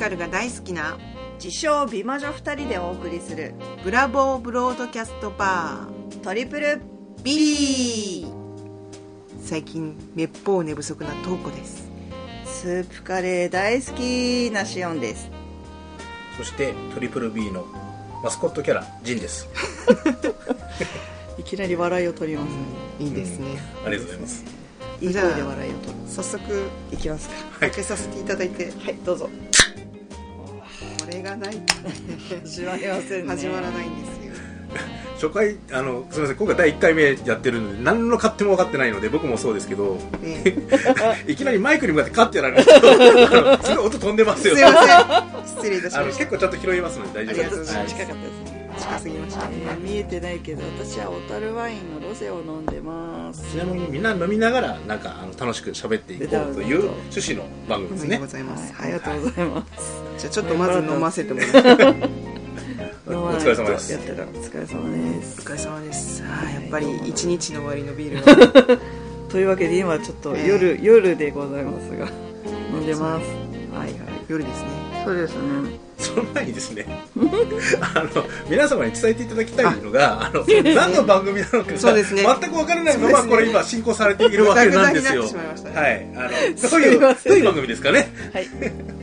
カルが大好きな自称美魔女2人でお送りするブラボーブロードキャストバー。トリプル B 最近めっぽう寝不足なトーコです。スープカレー大好きなシオンです。そしてトリプル B のマスコットキャラジンです。いきなり笑いを取りますね。いいですね、ありがとうございます。いい声で笑いを取る。早速いきますか。開けさせていただいて、はいどうぞ。これがない始まりませんね。始まらないんですよ。初回あのすみません今回第1回目やってるので何の勝手も分かってないので僕もそうですけどね いきなりマイクに向かってカッてやられるとすごい音飛んでますよ。すいません。失礼いたしました。結構ちゃんと拾いますので大丈夫です。近かったですね。近すぎましたね。えー見えてないけど私は小樽ワインのロゼを飲んでますちなみにみんな飲みながらなんかあの楽しく喋っていこうという趣旨の番組ですね。ありがとうございます、はい、ありがとうございます、じゃあちょっとまず飲ませてもらっ て。お疲れ様です。やってたお疲れ様です。お疲れ様ですあーやっぱり一日の終わりのビールが というわけで今ちょっとええ夜、夜でございますが飲んでます。はいはい。夜ですね。そうですねその前にですね。あの皆様に伝えていただきたいのがあ。の何の番組なのかがそうですね。全く分からないままこれ今進行されているわけなんですよ。はい。あのどすういうどういう番組ですかね？はい。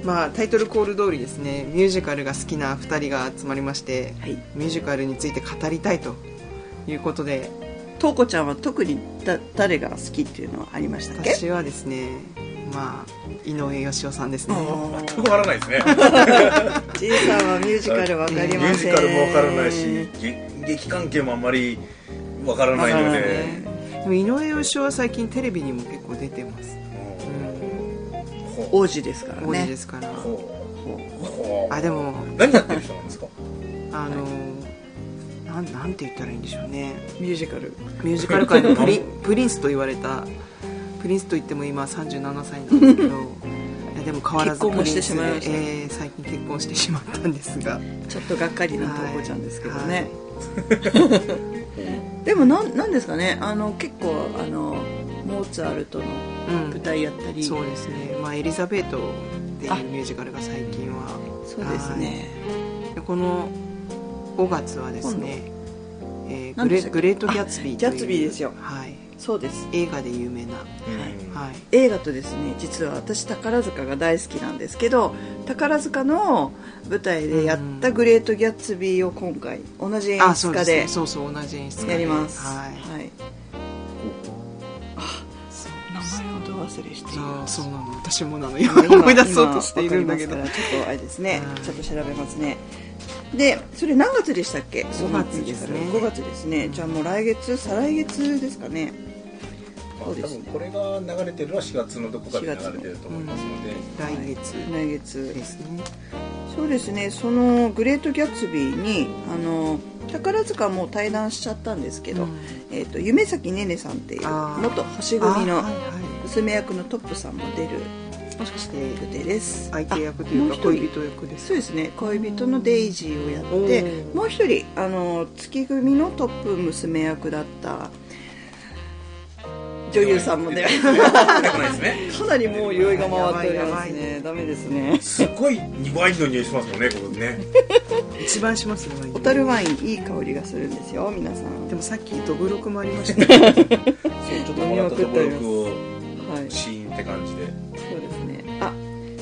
まあタイトルコール通りですねミュージカルが好きな2人が集まりましてはい。ミュージカルについて語りたいということで。とうこちゃんは特にだ誰が好きっていうのはありましたっけ？私はですねまあ井上芳雄さんですね。全く分からないですね。G さんはミュージカルわかりミュません。ージカルも分からないし劇劇関係もあんまり分からないのわからないでね。でも井上芳雄は最近テレビにも結構出てます、ほう。王子ですから王子ねですから、ほう。ほう。あでも何やってる人なんですか？あのなんなんて言ったらいいんでしょうね。ミュージカル。ミュージカル界のプリ プリンスと言われたプリンスといっても今37歳なんですけど いやでも変わらずプリンスで、えー最近結婚してしまったんですが。ちょっとがっかりなとうこちゃんですけどね、は でもなんなんですかね。あの結構あのモーツァルトのうん。舞台やったり、そうですね、まあ、エリザベートっていうミュージカルが最近は。そうですね。でこの5月はですね、えーグレグレート・ギャツビーという。あギャツビーですよ。はい、そうです。映画で有名な、うん。はい、映画とですね実は私宝塚が大好きなんですけど宝塚の舞台でやった「グレート・ギャッツビー」を今回同じ演出家でそうそう同じ演出家で。やります。はい、はい。あ名前をど忘れしているそうそうなの。私もなの。今思い出そうとしているんだけど。ちょっとあれですね。はい。ちょっと調べますね。でそれ何月でしたっけ？5月ですね。5月ですね。じゃあもう来月再来月ですかね多分これが流れてるのは4月のどこかで流れてると思いますので、来月。来月ですね。そうですね。そのグレート・ギャッツビーにあの宝塚も対談しちゃったんですけど、うん。えー、と夢咲ねねさんっていう元星組の娘役のトップさんも出るもしかして。予定です相手役というか恋人役ですそうですね。恋人のデイジーをやってもう一人あの月組のトップ娘役だった女優さんもね。かなりもう酔いが回っておりますやばいやねダメですね。すごいワインの匂いしますもんねここね。一番しますね小樽ワインいい香りがするんですよ皆さん。でもさっきドブロクもありましたね。そうちょっともらったところをはいシーンって感じで。そうですね。あ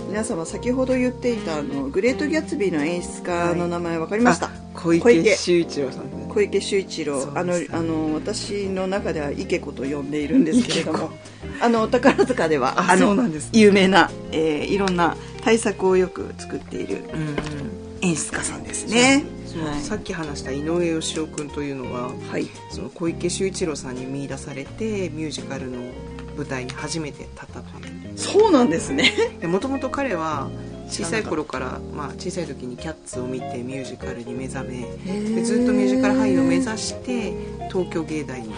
皆様先ほど言っていたあのグレート・ギャッツビーの演出家の名前分かりました、あ小池。秀一郎さん小池秀一郎、あのあの私の中では池子と呼んでいるんですけれど池もあの宝塚ではあのね。有名な、えーいろんな対策をよく作っている演出家さんですね。はい。さっき話した井上芳雄君というのははい。その小池秀一郎さんに見出されてミュージカルの舞台に初めて立ったという。そうなんですね。もともと彼は小さい頃から、まあ、小さい時に「キャッツ」を見てミュージカルに目覚めでずっとミュージカル俳優を目指して東京芸大に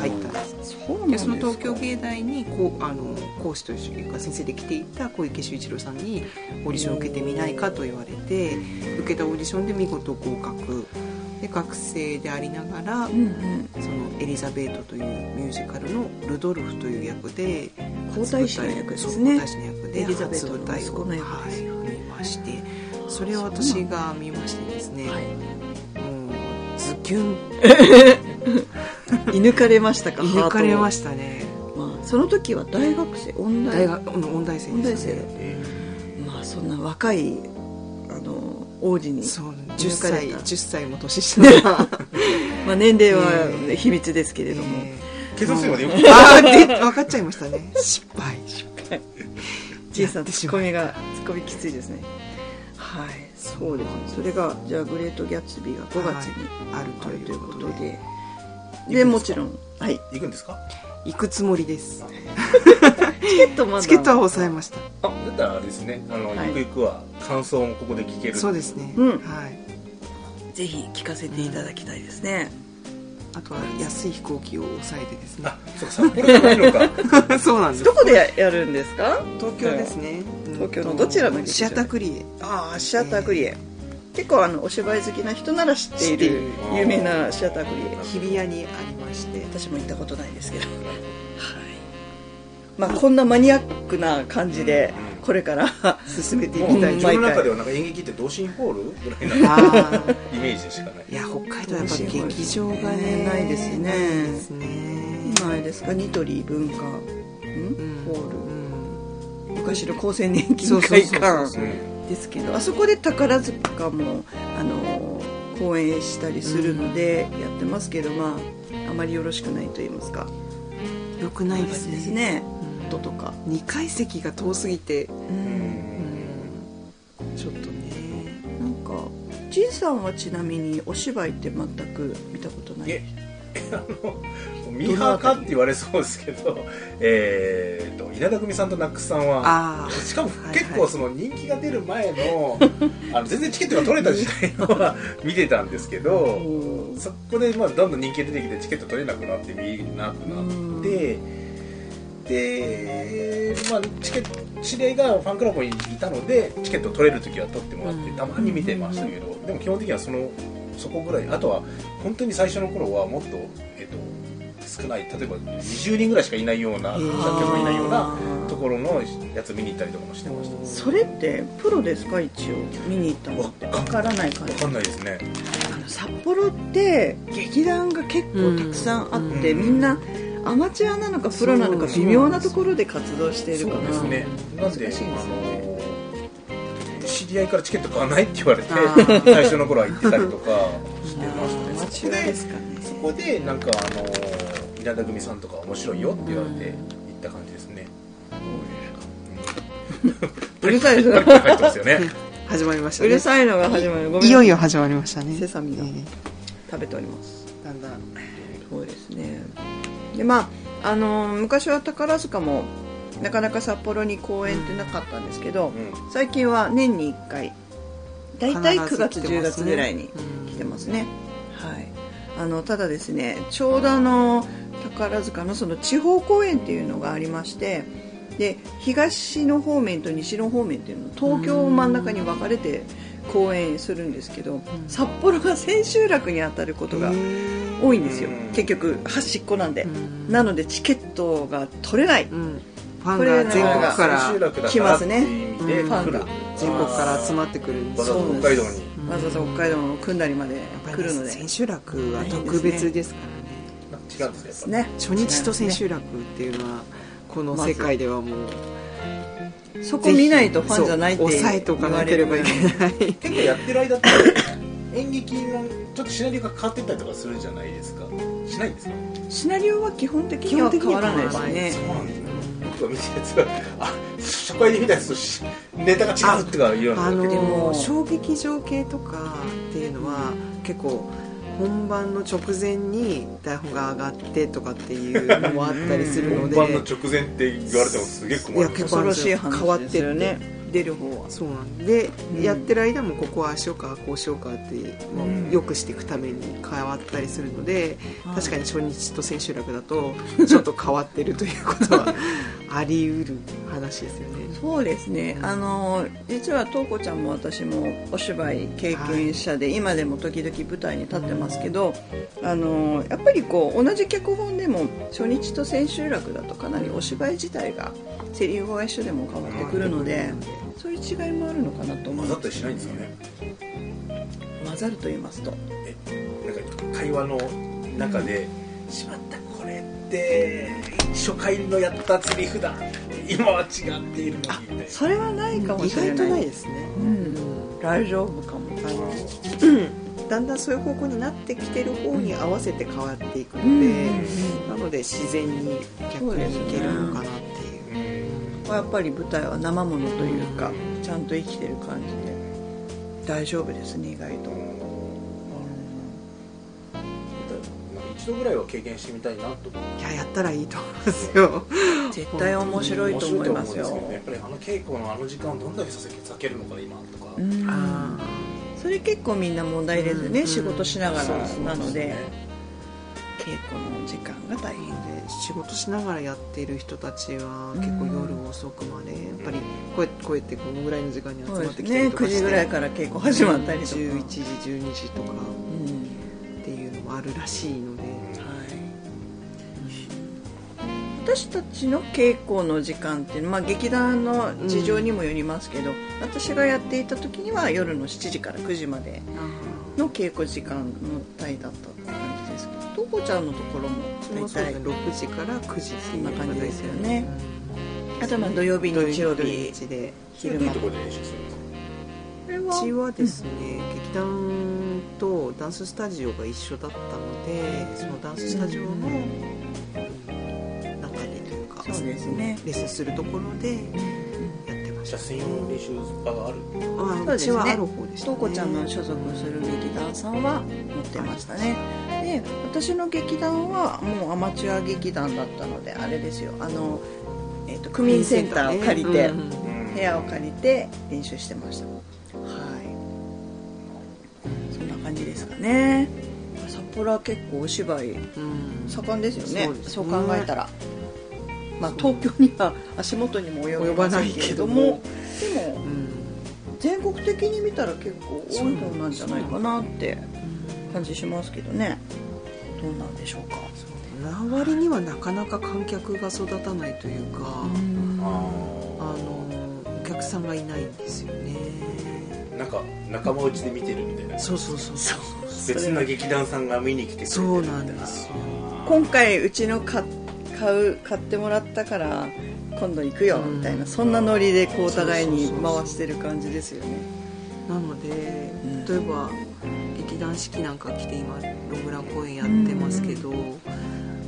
入ったんです。でその東京芸大にこうあの講師というか先生で来ていた小池秀一郎さんにオーディションを受けてみないかと言われて受けたオーディションで見事合格で学生でありながら、うんうん。そのエリザベートというミュージカルのルドルフという役で皇太子の役ですね。皇太子の役でエリザベートの息子の役はいですよ見まましてそれを私が見ましてですね、はいもうズキュン。射抜かれましたか？抜かれまししたね。た、まあ、その時は大学生音大。大音大生音大生ですねまあそんな若い王子にそう10抜かれ歳た。10歳も年下な まあ、年齢はええ。秘密ですけれども、え。警察署までよくーあーで分かっちゃいましたね。失敗。小さなやってしまうツッコミがツッコミきついですね。はい。そうですね。それがじゃあグレート・ギャッツビーが5月にあるといううことで。でもちろん。はい。行くんですか？行くつもりです。チケットまだ。チケットは抑えました。あだったらあれですね。あの、はい。ゆくゆくは感想もここで聞ける。そうですね、うん。はい。ぜひ聞かせていただきたいですね、あとは安い飛行機を抑えてですね。あそうか札幌じゃないのか。そうなんです。どこでややるんですか？東京ですね、東京のどちらのシアタークリエ。ああシアタークリエ、結構あのお芝居好きな人なら知っている有名なシアタークリエ日比谷にありまして。私も行ったことないですけど。はい。まあこんなマニアックな感じでうんこれから進めていきたい。うん自分の中ではなんか演劇って同心ホールぐらいなイメージでしかない。いや北海道はやっぱ劇場がねないですね。ないですね。今あれですか？ニトリ文化ん？うん。ホーうん。ル昔の厚生年金会館。うんですけどあそこで宝塚もあの公演したりするのでやってますけど、まああまりよろしくないと言いますか。よくないですね。ですね。うん音とか、2階席が遠すぎて。う、うん。んちょっとね。なんか仁さんはちなみにお芝居って全く見たことないえ。あのミーハーかって言われそうですけど えーと稲田組さんとナックスさんはしかもはい結構その人気が出る前の あの全然チケットが取れた時代のは 見てたんですけどそこでまあどんどん人気が出てきてチケット取れなくなって見えなくなってで、まあ、チケット知り合いがファンクラブにいたのでチケット取れる時は取ってもらってうん。たまに見てましたけどでも基本的にはそのそこぐらい。あとは本当に最初の頃はもっと、えっと、少ない例えば20人ぐらいしかいないような観客がいないようなところのやつ見に行ったりとかもしてました。それってプロですか？一応見に行ったのって。わからない感じ。わかんないですね。あの札幌って劇団が結構たくさんあって、うん。みんなアマチュアなのかプロなのか微妙なところで活動しているそかなうですね。なんで難しいですよね。知り合いからチケット買わないって言われて最初の頃は行ってたりとかしてましたね。そこでなんかあの稲田組さんとか面白いよって言われて行った感じですね。うるさいですね始まりましたうねるさいのが始まる。ごめんい。よいよ始まりましたね。セサミがええ。食べております。だんだん。そうですね。でまああの昔は宝塚もなかなか札幌に公演ってなかったんですけど、うん。最近は年に1回大体9月10必ず来てますね。月ぐらいにうん。来てますね、はい。あのただですねちょうどあの宝塚のその地方公演っていうのがありましてで東の方面と西の方面っていうの東京を真ん中に分かれて公演するんですけど、札幌が千秋楽に当たることが多いんですよ、うん結局端っこなんで、うん。なのでチケットが取れない、うん。ファンが全国から来ますねっていう意味でうん来る。全国から集まってくる。んでわざわざそう北海道に。うんわざわざ北海道の組んだりまで来るので。千秋楽は特別ですからね違うんですね初日と千秋楽っていうのはこの世界ではもうそこ見ないとファンじゃないって抑えとかなければいけない。結構やってる間って演劇のちょっとシナリオが変わってったりとかするじゃないですか？しないんですか？シナリオは基本的には変わらないですね。そうなんですね僕が見たやつがあ初回で見たやつとしネタが違うってかいうような。あのでも小劇場系とかっていうのは結構本番の直前に台本が上がってとかっていうのもあったりするので。本番の直前って言われてもすげえ困る。いや結構恐ろしい話変わってってですよね。出る方はそうなんで、うん。やってる間もここはああしようかこうしようかってもうんう良くしていくために変わったりするので、はい。確かに初日と千秋楽だとちょっと変わってるということはあり得る話ですよね。そうですね。あの実は東子ちゃんも私もお芝居経験者で、今でも時々舞台に立ってますけど、あのやっぱりこう同じ脚本でも初日と千秋楽だとかなりお芝居自体がセリフが一緒でも変わってくるので、そういう違いもあるのかなと思う混ざったりしないんですかね？混ざると言いますと。えなんか会話の中で「しまったこれって初回のやったセリフだ今は違っているのに」みたいなそれはないかも意しれない外とないですね、うん。大丈夫かもあのだんだんそういう方向になってきてる方に合わせて変わっていくので、なので自然に逆にいけるのかなっていう。やっぱり舞台は生ものというかちゃんと生きてる感じで。大丈夫ですね意外と度ぐらいは経験してみたいなと思っていややったらいいと思いますよ。絶対面白いと思いますよ。面白いと思うんですけどねやっぱりあの稽古のあの時間をどんだけ避けるのかな今とか、うん。あそれ結構みんな問題ですね、うん。仕事しながらなので。ね。稽古の時間が大変で仕事しながらやってる人たちは結構夜遅くまでやっぱりこうやってこうやってこのぐらいの時間に集まって9きたりとかして。時ぐらいから稽古始まったりとか、11時12時とかうんっていうのもあるらしいので私たちの稽古の時間っていうのは、まあ、劇団の事情にもよりますけど、私がやっていた時には夜の7時から9時までの稽古時間の帯だったって感じですけどとうこちゃんのところも大体もうそうですね。6時から9時そんな感じですよね。大体あとはまあ土曜日土日曜土日日。で昼間。ういうところで練習するんですかれうちはですね、劇団とダンススタジオが一緒だったのでそのダンススタジオのそうですね。レッスンするところでやってましたじゃあ専用の練習場がある。あそうですね。うちはある方でした、ね、とうこちゃんの所属する劇団さんは持ってましたね。で私の劇団はもうアマチュア劇団だったのであれですよ。あの、えー、と区民センターを借りて、うん部屋を借りて練習してました。はい。そんな感じですかね。札幌は結構お芝居うん。盛んですよね。そうね。そう考えたらまあ東京には足元にも及びませんけれども及ばないでも。うん全国的に見たら結構多い方なんじゃないかなって感じしますけどね。どうなんでしょうか。な割にはなかなか観客が育たないというか、あのお客さんがいないんですよね。なんか仲間内で見てるみたいな。そうそうそうそう別な劇団さんが見に来てくれてるそうなんですよ。今回うちの買買う買ってもらったから今度行くようん。みたいなそんなノリでこうお互いに回してる感じですよね。なのでん。例えば劇団四季なんか来て今ロングラン公演やってますけど、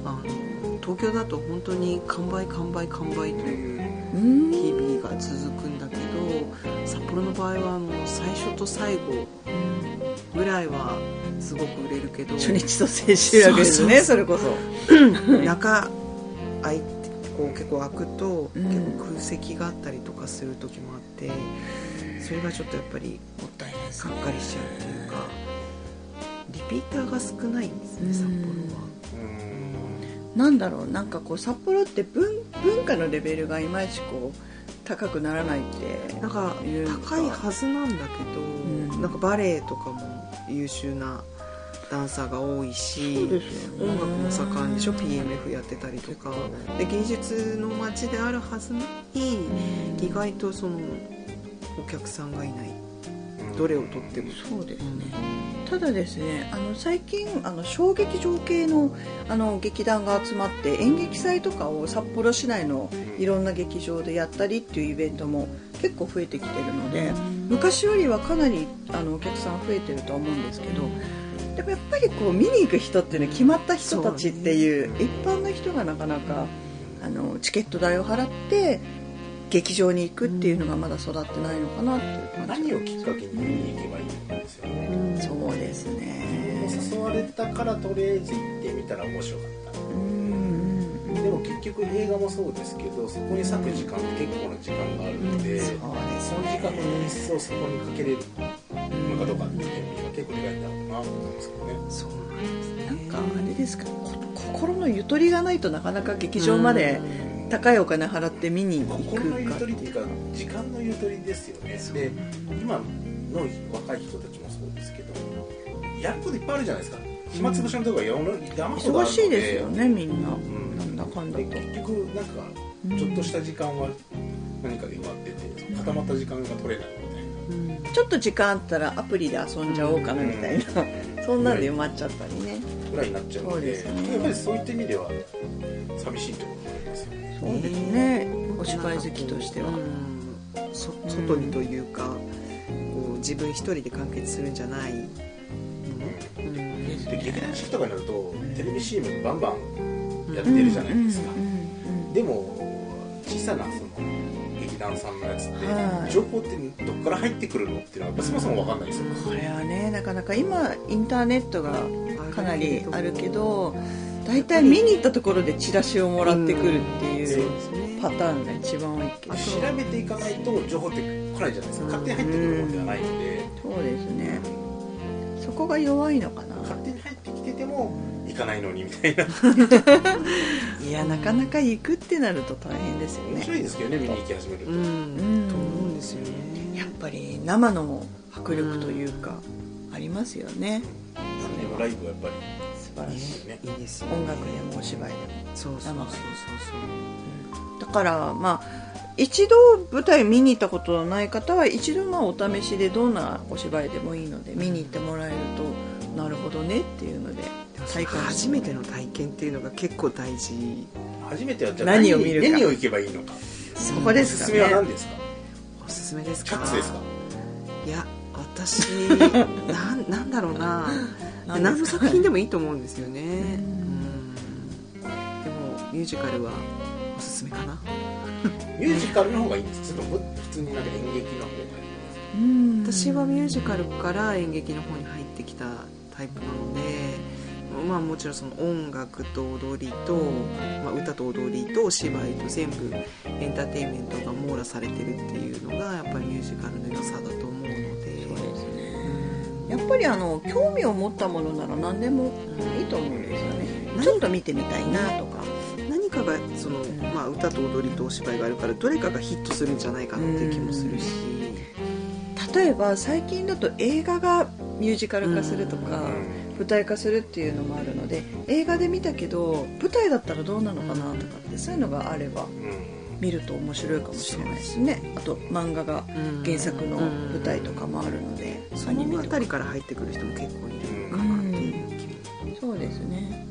あの東京だと本当に完売完売完売といううん日々が続くんだけど札幌の場合はあの最初と最後ぐらいはすごく売れるけど初日と千秋楽ですねそう。それこそ。中空いてこう結構開くと、うん。結構空席があったりとかする時もあってそれがちょっとやっぱりもったいないですがっかりしちゃうっていうかリピーターが少ないんですね札幌は。うん。なんだろうなんかこう札幌って文文化のレベルがいまいちこう高くならないってなんか高いはずなんだけど、ん。なんかバレエとかも優秀なダンサーが多いしね。音楽も盛んでしょ？PMF やってたりとか。で芸術の街であるはずなのに意外とそのお客さんがいない。どれをとっても。そうですね。ただですねあの最近あの小劇場系のあの劇団が集まって演劇祭とかを札幌市内のいろんな劇場でやったりっていうイベントも結構増えてきてるので昔よりはかなりあのお客さん増えてるとは思うんですけどでもやっぱりこう見に行く人っていうのは決まった人たちっていう一般の人がなかなかあのチケット代を払って劇場に行くっていうのがまだ育ってないのかなっていう感じ。何をきっかけに見に行けばいいのかですよね。そうですね。誘われたからとりあえず行ってみたら面白かった。うんでも結局映画もそうですけどそこに割く時間って結構な時間があるので、そうその時間の日数をそこにかけれるのかどうかっていうんですね。そうなんです。ねなんかあれですか。こ心のゆとりがないとなかなか劇場まで高いお金払って見に行く心のゆかとりっていうか時間のゆとりですよね。で今の若い人たちもそうですけどやることいっぱいあるじゃないですか。暇つぶしのところが山ほどある忙しいですよねみんな、ん。なんだかんだと。で結局なんかちょっとした時間は何かで埋まってて家固まった時間が取れないちょっと時間あったらアプリで遊んじゃおうかなみたいな、そんなんで埋まっちゃったりね。ぐらいになっちゃうので。そうですね。やっぱりそういった意味では寂しいところがありますよね。そうですね。お芝居好きとしては、外にというか、こう自分一人で完結するんじゃない。うん。で劇団四季とかになるとテレビ CM バンバンやってるじゃないですか、うん。うん。うん。でも小さなその劇団さんのやつって、はい。情報ってどっから入ってくるのっていうのはそもそも分かんないですよ、これはねなかなか今インターネットがかなりあるけど大体見に行ったところでチラシをもらってくるっていそうパターンが一番多いけど。調べていかないと情報って来ないじゃないですか。勝手に入ってくるものではないので、そうですね。そこが弱いのかな。勝手に入ってきてても行かないのにみたいな。いやなかなか行くってなると大変ですよね。面白いですけどね見に行き始めると、うん、うん。と思うんですよねやっぱり生の迫力というか、ありますよね。何でもライブはやっぱり。素晴らしい。ね。いいですよ音楽でもお芝居でも。そうそうそうそう。だからまあ一度舞台見に行ったことのない方は一度まあお試しでどんなお芝居でもいいので見に行ってもらえるとなるほどねっていうのでそう初めての体験っていうのが結構大事。初めてはじゃあ何を見るか。何を行けばいいのか。そこですかおすすめはね何ですか？おすすめですか？いや私 なんなんだろうな。何何の作品でもいいと思うんですよね。うん。でもミュージカルはおすすめかな。ミュージカルの方がいいんですか？それとも普通になんか演劇の方がいいんですか？うん。私はミュージカルから演劇の方に入ってきたタイプなのでまあもちろんその音楽と踊りと、まあ、歌と踊りと芝居と全部エンターテインメントが網羅されてるっていうのがやっぱりミュージカルの良さだと思うので。そうですね。やっぱりあの興味を持ったものなら何でもいいと思うんですよね。ちょっと見てみたいなとか。何かがその、まあ、歌と踊りとお芝居があるからどれかがヒットするんじゃないかなっていう気もするし、例えば最近だと映画がミュージカル化するとか、うん舞台化するっていうのもあるので映画で見たけど舞台だったらどうなのかなとかってそういうのがあればうん見ると面白いかもしれないですね。あと漫画が原作の舞台とかもあるので、そアニメとか。の辺りから入ってくる人も結構いるかなっていう気も、そうですね。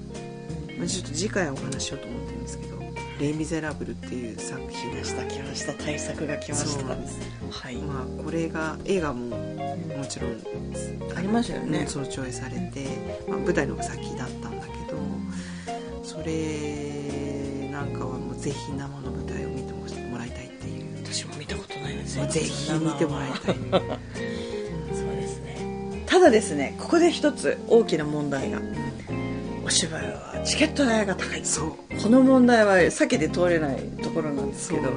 まあ、ちょっと次回はお話ししようと思ってるんですけど「レイ・ミゼラブル」っていう作品来ました。対策が来そう。なんですはい、まあこれが映画ももちろん。ありましたよね。そう上映されて、まあ、舞台の方が先だったんだけどそれなんかはもうぜひ生の舞台を見てもらいたいっていう。私も見たことないですぜひ見てもらいたい。そうですね。ただですねここで一つ大きな問題が。お芝居はチケット代が高い。そう。この問題は避けて通れないところなんですけどね。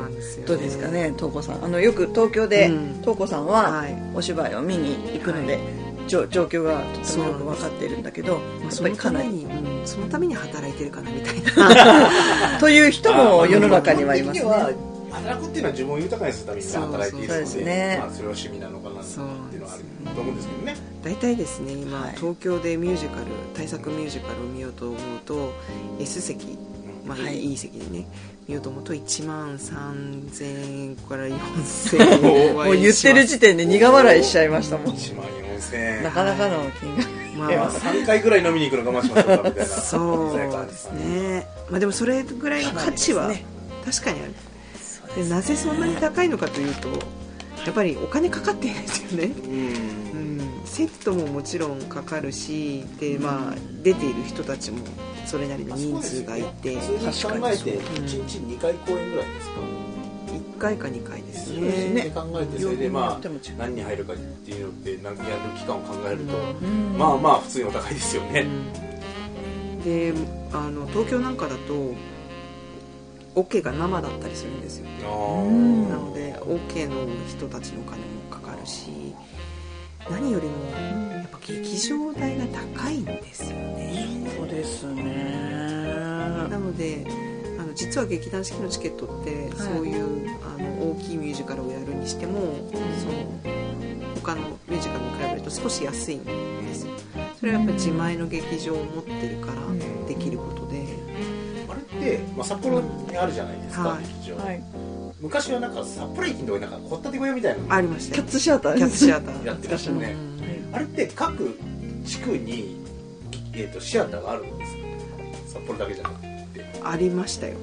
どうですかね東子さん。あのよく東京でうん。東子さんははい。お芝居を見に行くので、はじょ状況がとてもよく分かっているんだけどそのぱりかなりために、うんそのために働いてるかなみたいな。という人も世の中にはいますね 働くっていうのは自分を豊かにするために働いているのでねまあ、それは趣味なのかなっていうのはあると思うんですけどね。大体ですね今、はい。東京でミュージカル大作ミュージカルを見ようと思うと S 席、まあはい。い、い席でね見ようと思うと1万3000円から4000円。もう言ってる時点で苦笑いしちゃいましたもん。1万4000円。なかなかの金額。まあ。いや3回ぐらい飲みに行くの我慢しましょうかみたいな。そうですね、まあ、でもそれぐらいの価値は確かにあるでなぜそんなに高いのかというとやっぱりお金かかってるんですよね、うん。うん、セットももちろんかかるしで、まあ、出ている人たちもそれなりの人数がいて。普通に考えてう。ん。1日2回公演ぐらいですか？1回か2回ですそうですね。ね。考えてそれでまあ何人入るかっていうのってなんかやる期間を考えると、うん。まあまあ普通にお高いですよね、であの東京なんかだとオケが生だったりするんですよ。あうんなのでオケの人たちのお金もかかるし何よりもやっぱ劇場代が高いんですよね。そうですね。なのであの実は劇団四季のチケットって、そういうあの大きいミュージカルをやるにしても、その他のミュージカルに比べると少し安いんですよ。それはやっぱり自前の劇場を持ってるからできることで、まあ、札幌にあるじゃないですか、はい。劇場、はい。昔はなんか札幌駅のとこになんか掘ったて小屋みたいなのありましたよキャッツシアター。キャッツシアター。やってましたよねあれって各地区に、えー、とシアターがあるんですか？札幌だけじゃなくて。ありましたよ。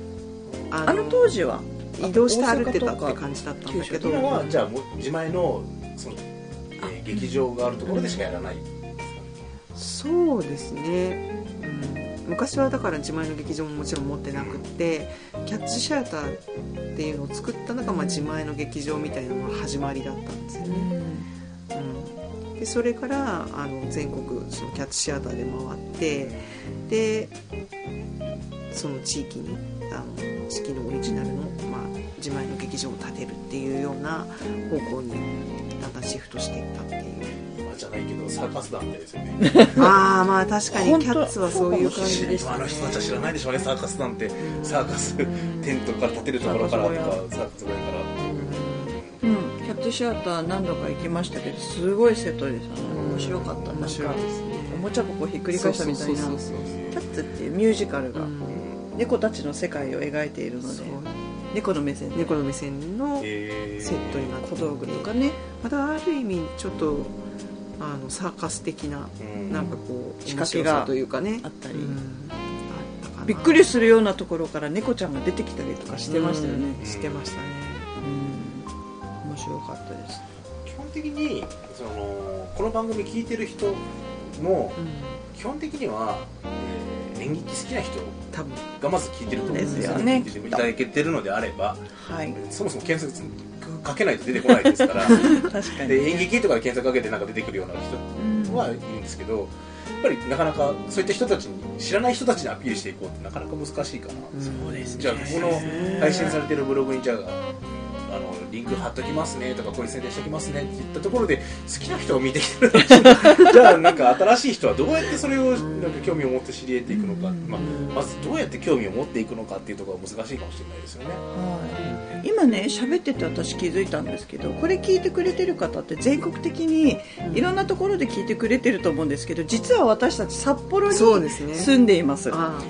ああの当時は？移動して歩いてたって感じだったんだけど。今はじゃあもう自前のその、えー劇場があるところでしかやらない、そうですね、うん、昔はだから自前の劇場ももちろん持ってなくってキャッツシアターっていうのを作ったのがまあ自前の劇場みたいなのが始まりだったんですよね、うん、でそれからあの全国そのキャッツシアターで回ってでその地域にあの四季のオリジナルの、まあ、自前の劇場を建てるっていうような方向にだんだんシフトしていったっていう。じゃないけどサーカス団みたいですよね。ああまあ確かにキャッツはそういう感じでしたね今の人たちは知らないでしょうねサーカス団って。サーカステントから建てるところからとかサーカス小屋。からう。ん、キャッツシアター何度か行きましたけどすごいセットでしたね。面白かった。面白いですね。なんかおもちゃ箱ひっくり返したみたいな。キャッツっていうミュージカルが、うん。猫たちの世界を描いているので猫の目線で。猫の目線のセットになって小道具とかね。またある意味ちょっとあのサーカス的なうん。なんかこう仕掛けがというかね。あったり。びっくりするようなところから猫ちゃんが出てきたりとかしてましたよね。うん。してましたね。うん。面白かったです。基本的にそのこの番組聞いてる人もうん。基本的には、えー演劇好きな人多分。がまず聞いてると思うんですよですよね。聞いていただけてるのであればはい。そもそも検索かけないと出てこないですから。確かにで演劇とかで検索かけてなんか出てくるような人はいるんですけどやっぱりなかなかそういった人たちに知らない人たちにアピールしていこうってなかなか難しいかな、そうですね。じゃあここの配信されてるブログにじゃああのリンク貼っときますねとかここに宣伝しておきますねって言ったところで好きな人を見てきてるじゃあなんか新しい人はどうやってそれをなんか興味を持って知り得ていくのか、まあ、まずどうやって興味を持っていくのかっていうところが難しいかもしれないですよね。はい。今ね喋ってて私気づいたんですけどこれ聞いてくれてる方って全国的にいろんなところで聞いてくれてると思うんですけど実は私たち札幌に住んでいます。あ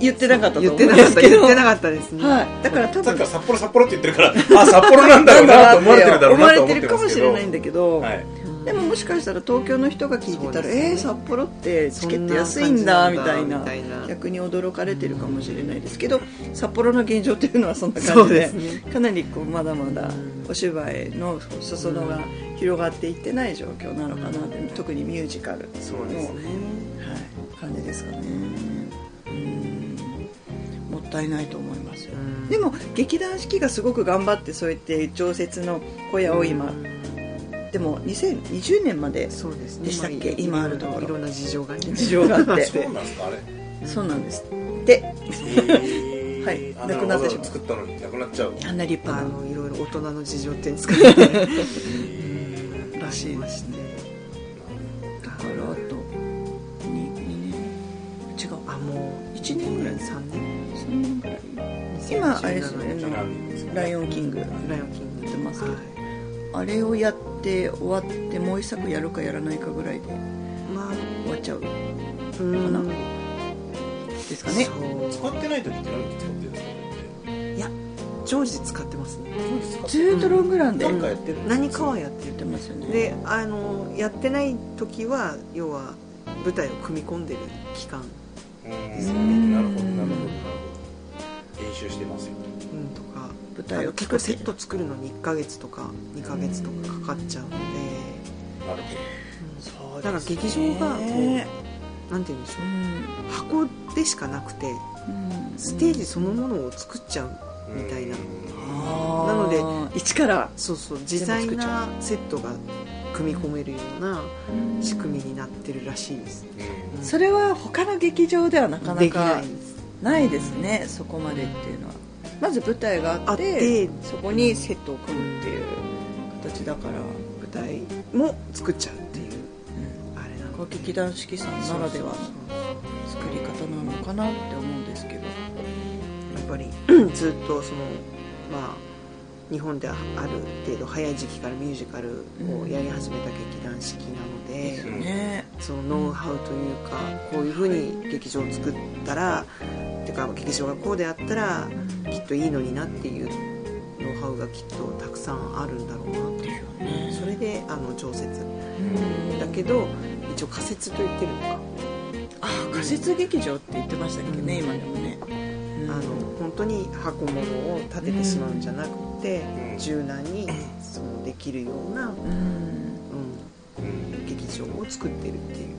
言ってなかったと言思うんですけど。言ってなかったですね。はい、だから多分札幌札幌って言ってるからあ札幌なんだろうなと思われてるだろうなと思っててるかもしれないんだけど、はい。でももしかしたら東京の人が聞いてたら、ね。えー、札幌ってチケット安いそんだみたいな。なんだみたいな逆に驚かれてるかもしれないですけど札幌の現状っていうのはそんな感じでね。かなりこうまだまだうんお芝居の裾野が広がっていってない状況なのかなって特にミュージカルの、そうですね。はい、感じですかね。うんもったいないと思いますよ。うん。でも劇団四季がすごく頑張ってそうやって常設の小屋を今でも2020年までですね。でしたっけ？ま今あるところ。いろんな事情がね事情があって。そうなんですかあれ？そうなんです。でえー。はい。あなくなってしまう。作ったのになくなっちゃう。あんな立あ派なのいろいろ大人の事情っていうんですかねらしいましてだからあと 2, 年？違う。あもう1年ぐらい3年3年ぐらい。今あれですよね。ライオンキング。ライオンキングやってます。けどはい。あれをやって終わってもう一作やるかやらないかぐらいで。まあ終わっちゃううん。かなですかね。使ってない時って何使ってるんですかいや常時使ってますね。ずーっとロングランで。何かややってる。んです何かはやってってるますよね。であのやってない時は要は舞台を組み込んでる期間、うね。なるほど。なるほど。練習してますようん、とか舞台を結構セット作るのに1ヶ月とか2ヶ月とかかかっちゃうので、なるほだから劇場がこうなん。て言うん。でしょう箱でしかなくてステージそのものを作っちゃうどみたいなうん。なので一からそうそう自在なセットが組み込めるような仕組みになってるらしいですうんそれは他の劇場ではなかなかないです。ねそこまでっていうのは。まず舞台があってそこにセットを組むっていう形だから舞台も作っちゃうっていうあれなの歌劇団四季さんならではの作り方なのかなって思うんですけど。やっぱり ずっとそのまあ日本ではある程度早い時期からミュージカルをやり始めた劇団四季なので、ですよねそのノウハウというかこういうふうに劇場を作ったらてか劇場がこうであったらきっといいのになっていうノウハウがきっとたくさんあるんだろうなという。それであの常設だけど一応仮設と言ってるのか。あ仮設劇場って言ってましたっけね、今でもね、あの本当に箱物を建ててしまうんじゃなくて、うん。柔軟にそのできるような、劇場を作ってるっていう。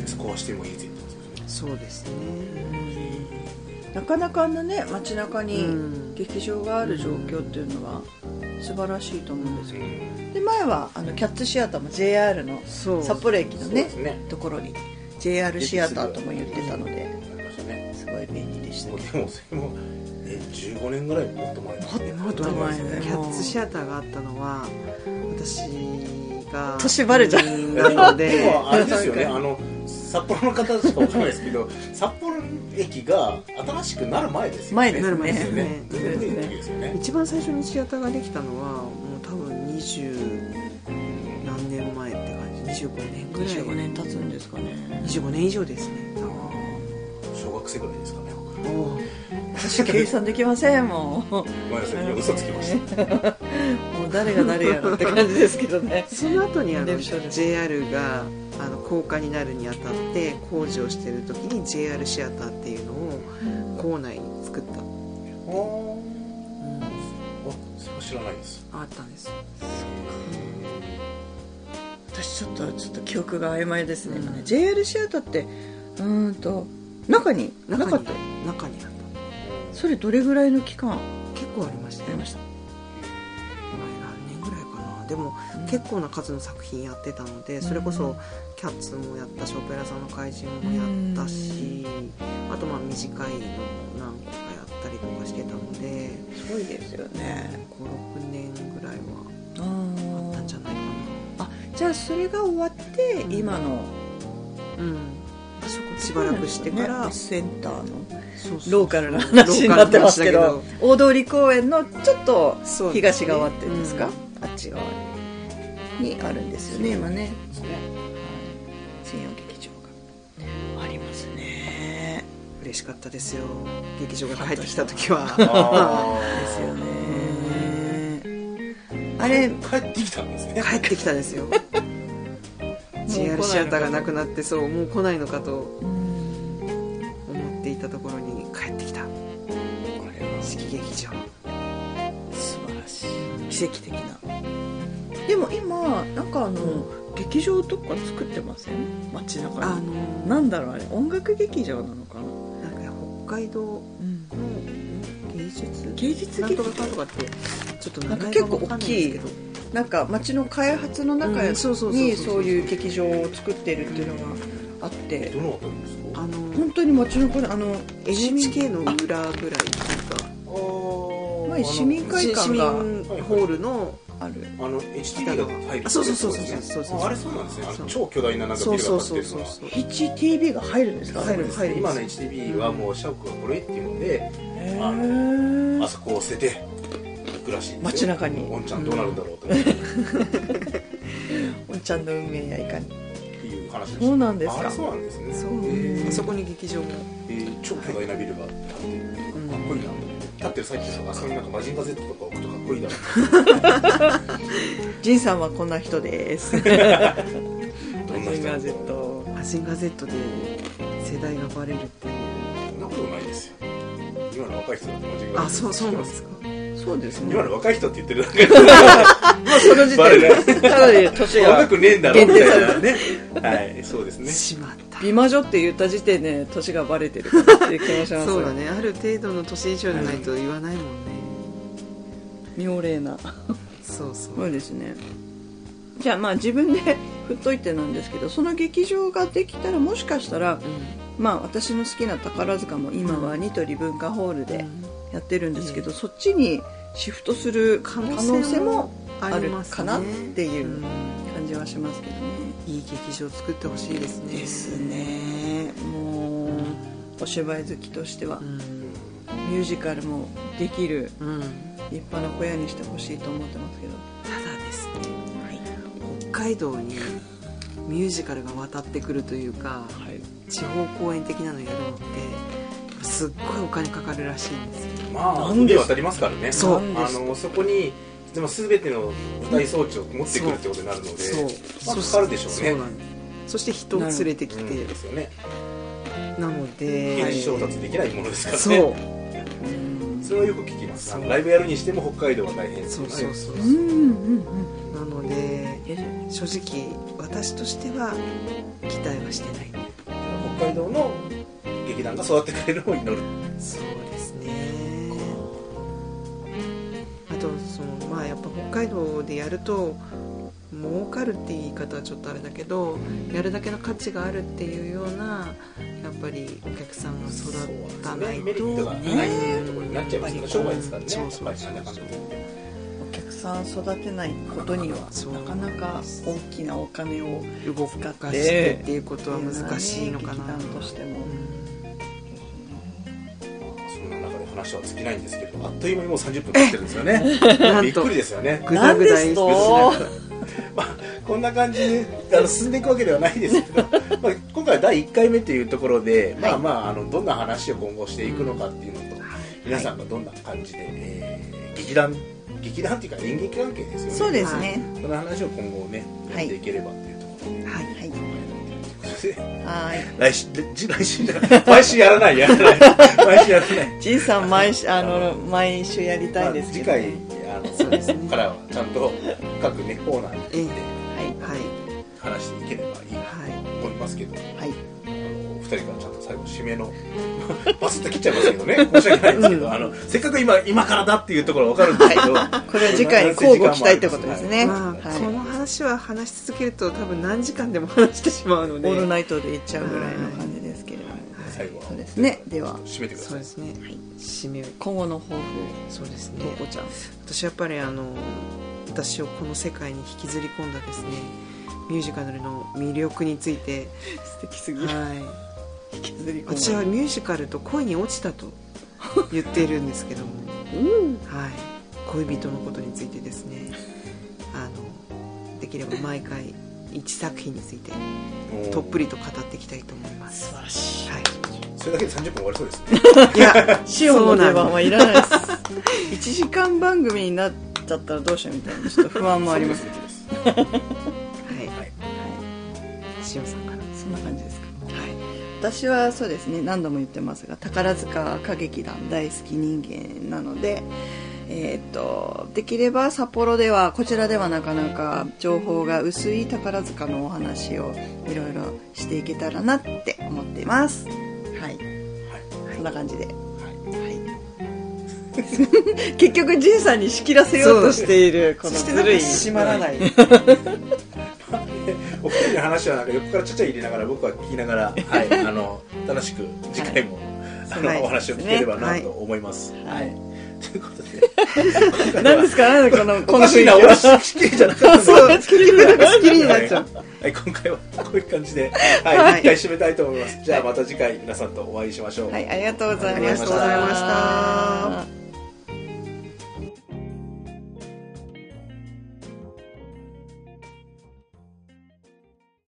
いつ壊してもいいぜってやつですね。そうですね。なかなかあんなね街中うにん。劇場がある状況っていうのは素晴らしいと思うんですけどうん。で前はあのキャッツシアターも JR の札幌駅のねね。ところに JR シアターとも言ってたのですごい便利でしたもうでもそれもえ15年ぐらいもっと前もっと前もっと前キャッツシアターがあったのは私が年バレちゃう。うんなのででもあれですよねあの札幌の方しかわかんないですけど 札幌駅が新しくなる前ですよね。前ですなる前ね。ですよね。一番最初にシアターができたのはもう多分二十何年前って感じ。25年ぐらい。25年経つんですかね25年以上ですね。小学生ぐらいですかね。私計算できませんもう。もごめんなさい。嘘つきました。う誰が誰やらって感じですけどね。その後にあの JR があの高架になるにあたって工事をしてる時に JR シアターっていうのを構内に作った、あそれは知らないです。あったんです。よ私ちょっとちょっと記憶が曖昧ですね。今ねうん JR シアターってうーんと中に？なかった？中にあった。それどれぐらいの期間？あ結構ありましたよ。りましたでも、うん。結構な数の作品やってたのでそれこうんそ「キャッツ」もやったし「オペラ座の怪人」もやったしあとまあ短いのも何個かやったりとかしてたのですごいですよね。56年ぐらいはああったんじゃないかあじゃあそれが終わってうん。今のなうん。しばらくしてから、ね。センターのローカルな話になってますけど大通公園のちょっと東側っていうんですか、うんあっち側にあるんですよね今ね。ですね。新陽劇場が。ありますね。嬉しかったですよ。劇場が帰ってきた時は。あですよね。あれ帰ってきたんですね。帰ってきたですよ。JR シアターがなくなってそうもう来ないのかとうん。思っていたところに帰ってきた。これは式劇場。素晴らしい。奇跡的なでも今なんかあの、劇場とか作ってません？街中に。あのなんだろうあれ。音楽劇場なのかな、なんか北海道の芸術？芸術なんと劇場かかんとかってちょっと名なんか結構前が分かんないなんか街の開発の中うんそうそうそうそうにそういう劇場を作ってるっていうのがあって。どのあたりですか？あの本当に街の子あの NHK の裏ぐらいなんか。前市民会館が市民ホールのある。あの HTV が入るあそうそうそうそうそうそう。そうああれそうなんですね。超巨大ななんかビルがそうそう建ってるのはそうそうそう HTV が入るんですか？入る入る今の HTV はもう社屋がこれっていうのでへあーあそこを捨てて行くらし街中に。おんちゃんどうなるんだろうと。って おんちゃんの運命やいかに。いう話そうなんですか？あそうなんですね。そう。そこに劇場も。えー超巨大なビルが建ってかっこいいな。立ってる最中とかあそこになんかマジンガー Z とか置くとかっこいいだろ ジンさんはこんな人です。マジンガー Z マジンガー Z で世代がバレるっていう。そんなことないですよ今の若い人だってマジンガー Z あそうそうなんですか。そうですね。今の若い人って言ってるだけ。でもうその時バレ点ない。でただで年若がくねえんだろ。みたいなね。はいそうですね。しまった。美魔女って言った時点で年がバレてるかなっていう気もします そうだね。ある程度の年以上じゃないと言わないもんね、妙齢な。そうそう。ですね。じゃあまあ自分で振っといてなんですけどその劇場ができたらもしかしたらうん。まあ私の好きな宝塚も今はニトリ文化ホールでやってるんですけど、そっちにシフトする可能性もあるかなっていううん感じはしますけどね。いい劇場作ってほしいですね。ですね。もうお芝居好きとしては。うん。ミュージカルもできる。うん立派な小屋にしてほしいと思ってますけど。ただですね。北海道にミュージカルが渡ってくるというかはい。地方公演的なのやるのってすっごいお金かかるらしいんですよ。まあなんで？海渡りますからね。そう。あのそこにでも全ての舞台装置を持ってくるってことになるのでそう。まあかかるでしょうね。そうなんです。そして人を連れてきて、うんですよね。なので現地調達できないものですからね。そうそれはよく聞きます。ライブやるにしても北海道は大変そうそうそううんうんうん。なので正直私としては期待はしてない。北海道の劇団が育ってくれるのを祈る。そうですね。あとそのまあやっぱ北海道でやると儲かるって言い方はちょっとあれだけどやるだけの価値があるっていうようなやっぱりお客さんが育たないとメリットがないっていうところになっちゃいますから商売ですからね。お客さん育てないことにはなかなか大きなお金を動かしてっていうことは難しいのかな。としてもそんな中で話は尽きないんですけどあっという間にもう30分経ってるんですよね。びっくりですよね。ぐだぐだこんな感じであの進んでいくわけではないですけど、まあ、今回は第1回目というところで、まあまああのどんな話を今後していくのかっていうのと、皆さんがどんな感じで、えー劇団劇団っていうか演劇関係ですよね。そうですね。その話を今後ねはい。やっていければっていうところで、はい。はい。は い来週来週じゃない。毎週やらないや。らない毎週やらない。仁さん毎週あの毎週やりたいんですけど、まあ次回あの そうです、ね、ここからはちゃんと各ねコーナーに行ってはい。はい。話していければいい。と思いますけど、はい。あのお二人からちゃんと最後締めの バスッと切っちゃいますけどね。申し訳ないんですけど、あのせっかく今今からだっていうところは分かるんですけど、これは次回に交互期待ってことですね、まあ、はい。この話は話し続けると多分何時間でも話してしまうので。オールナイトでいっちゃうぐらいの感じですけれども、最後は。そうですね。では。締めてください。そうですね、締め今後の抱負を。そうですね。とうこちゃん。私やっぱりあの私をこの世界に引きずり込んだですねミュージカルの魅力について、素敵すぎる。はい、引きずり込む。私はミュージカルと恋に落ちたと言っているんですけども、はい、恋人のことについてですね。あのできれば毎回1作品についてとっぷりと語っていきたいと思います。素晴らしい。はい。それだけで30分終わりそうですね。いやシオンの出番そうはいらないです。1時間番組になっちゃったらどうしようみたいなちょっと不安もあります。そうですなんはい。はい。塩さんからそんな感じですか？はい。私はそうですね何度も言ってますが宝塚歌劇団大好き人間なのでえー、とできれば札幌ではこちらではなかなか情報が薄い宝塚のお話をいろいろしていけたらなって思っています。はい。そんな感じで、はい 結局仁さんに仕切らせようとしているこのそしてなんかずるい。閉まらない。お二人の話はなんか横からちゃちゃ入れながら僕は聞きながら、はい、あの楽しく次回も、あのはいお話を聞ければなはい。と思今ます。ははい。い、ということで。何ですか？なんでこのこの雰囲気は。俺仕切りじゃなかったそう結局なんか好きになっちゃうはい、今回はこういう感じで、はい、はい。一回締めたいと思います。じゃあまた次回皆さんとお会いしましょう。はいありがとうございました。ありがとうございました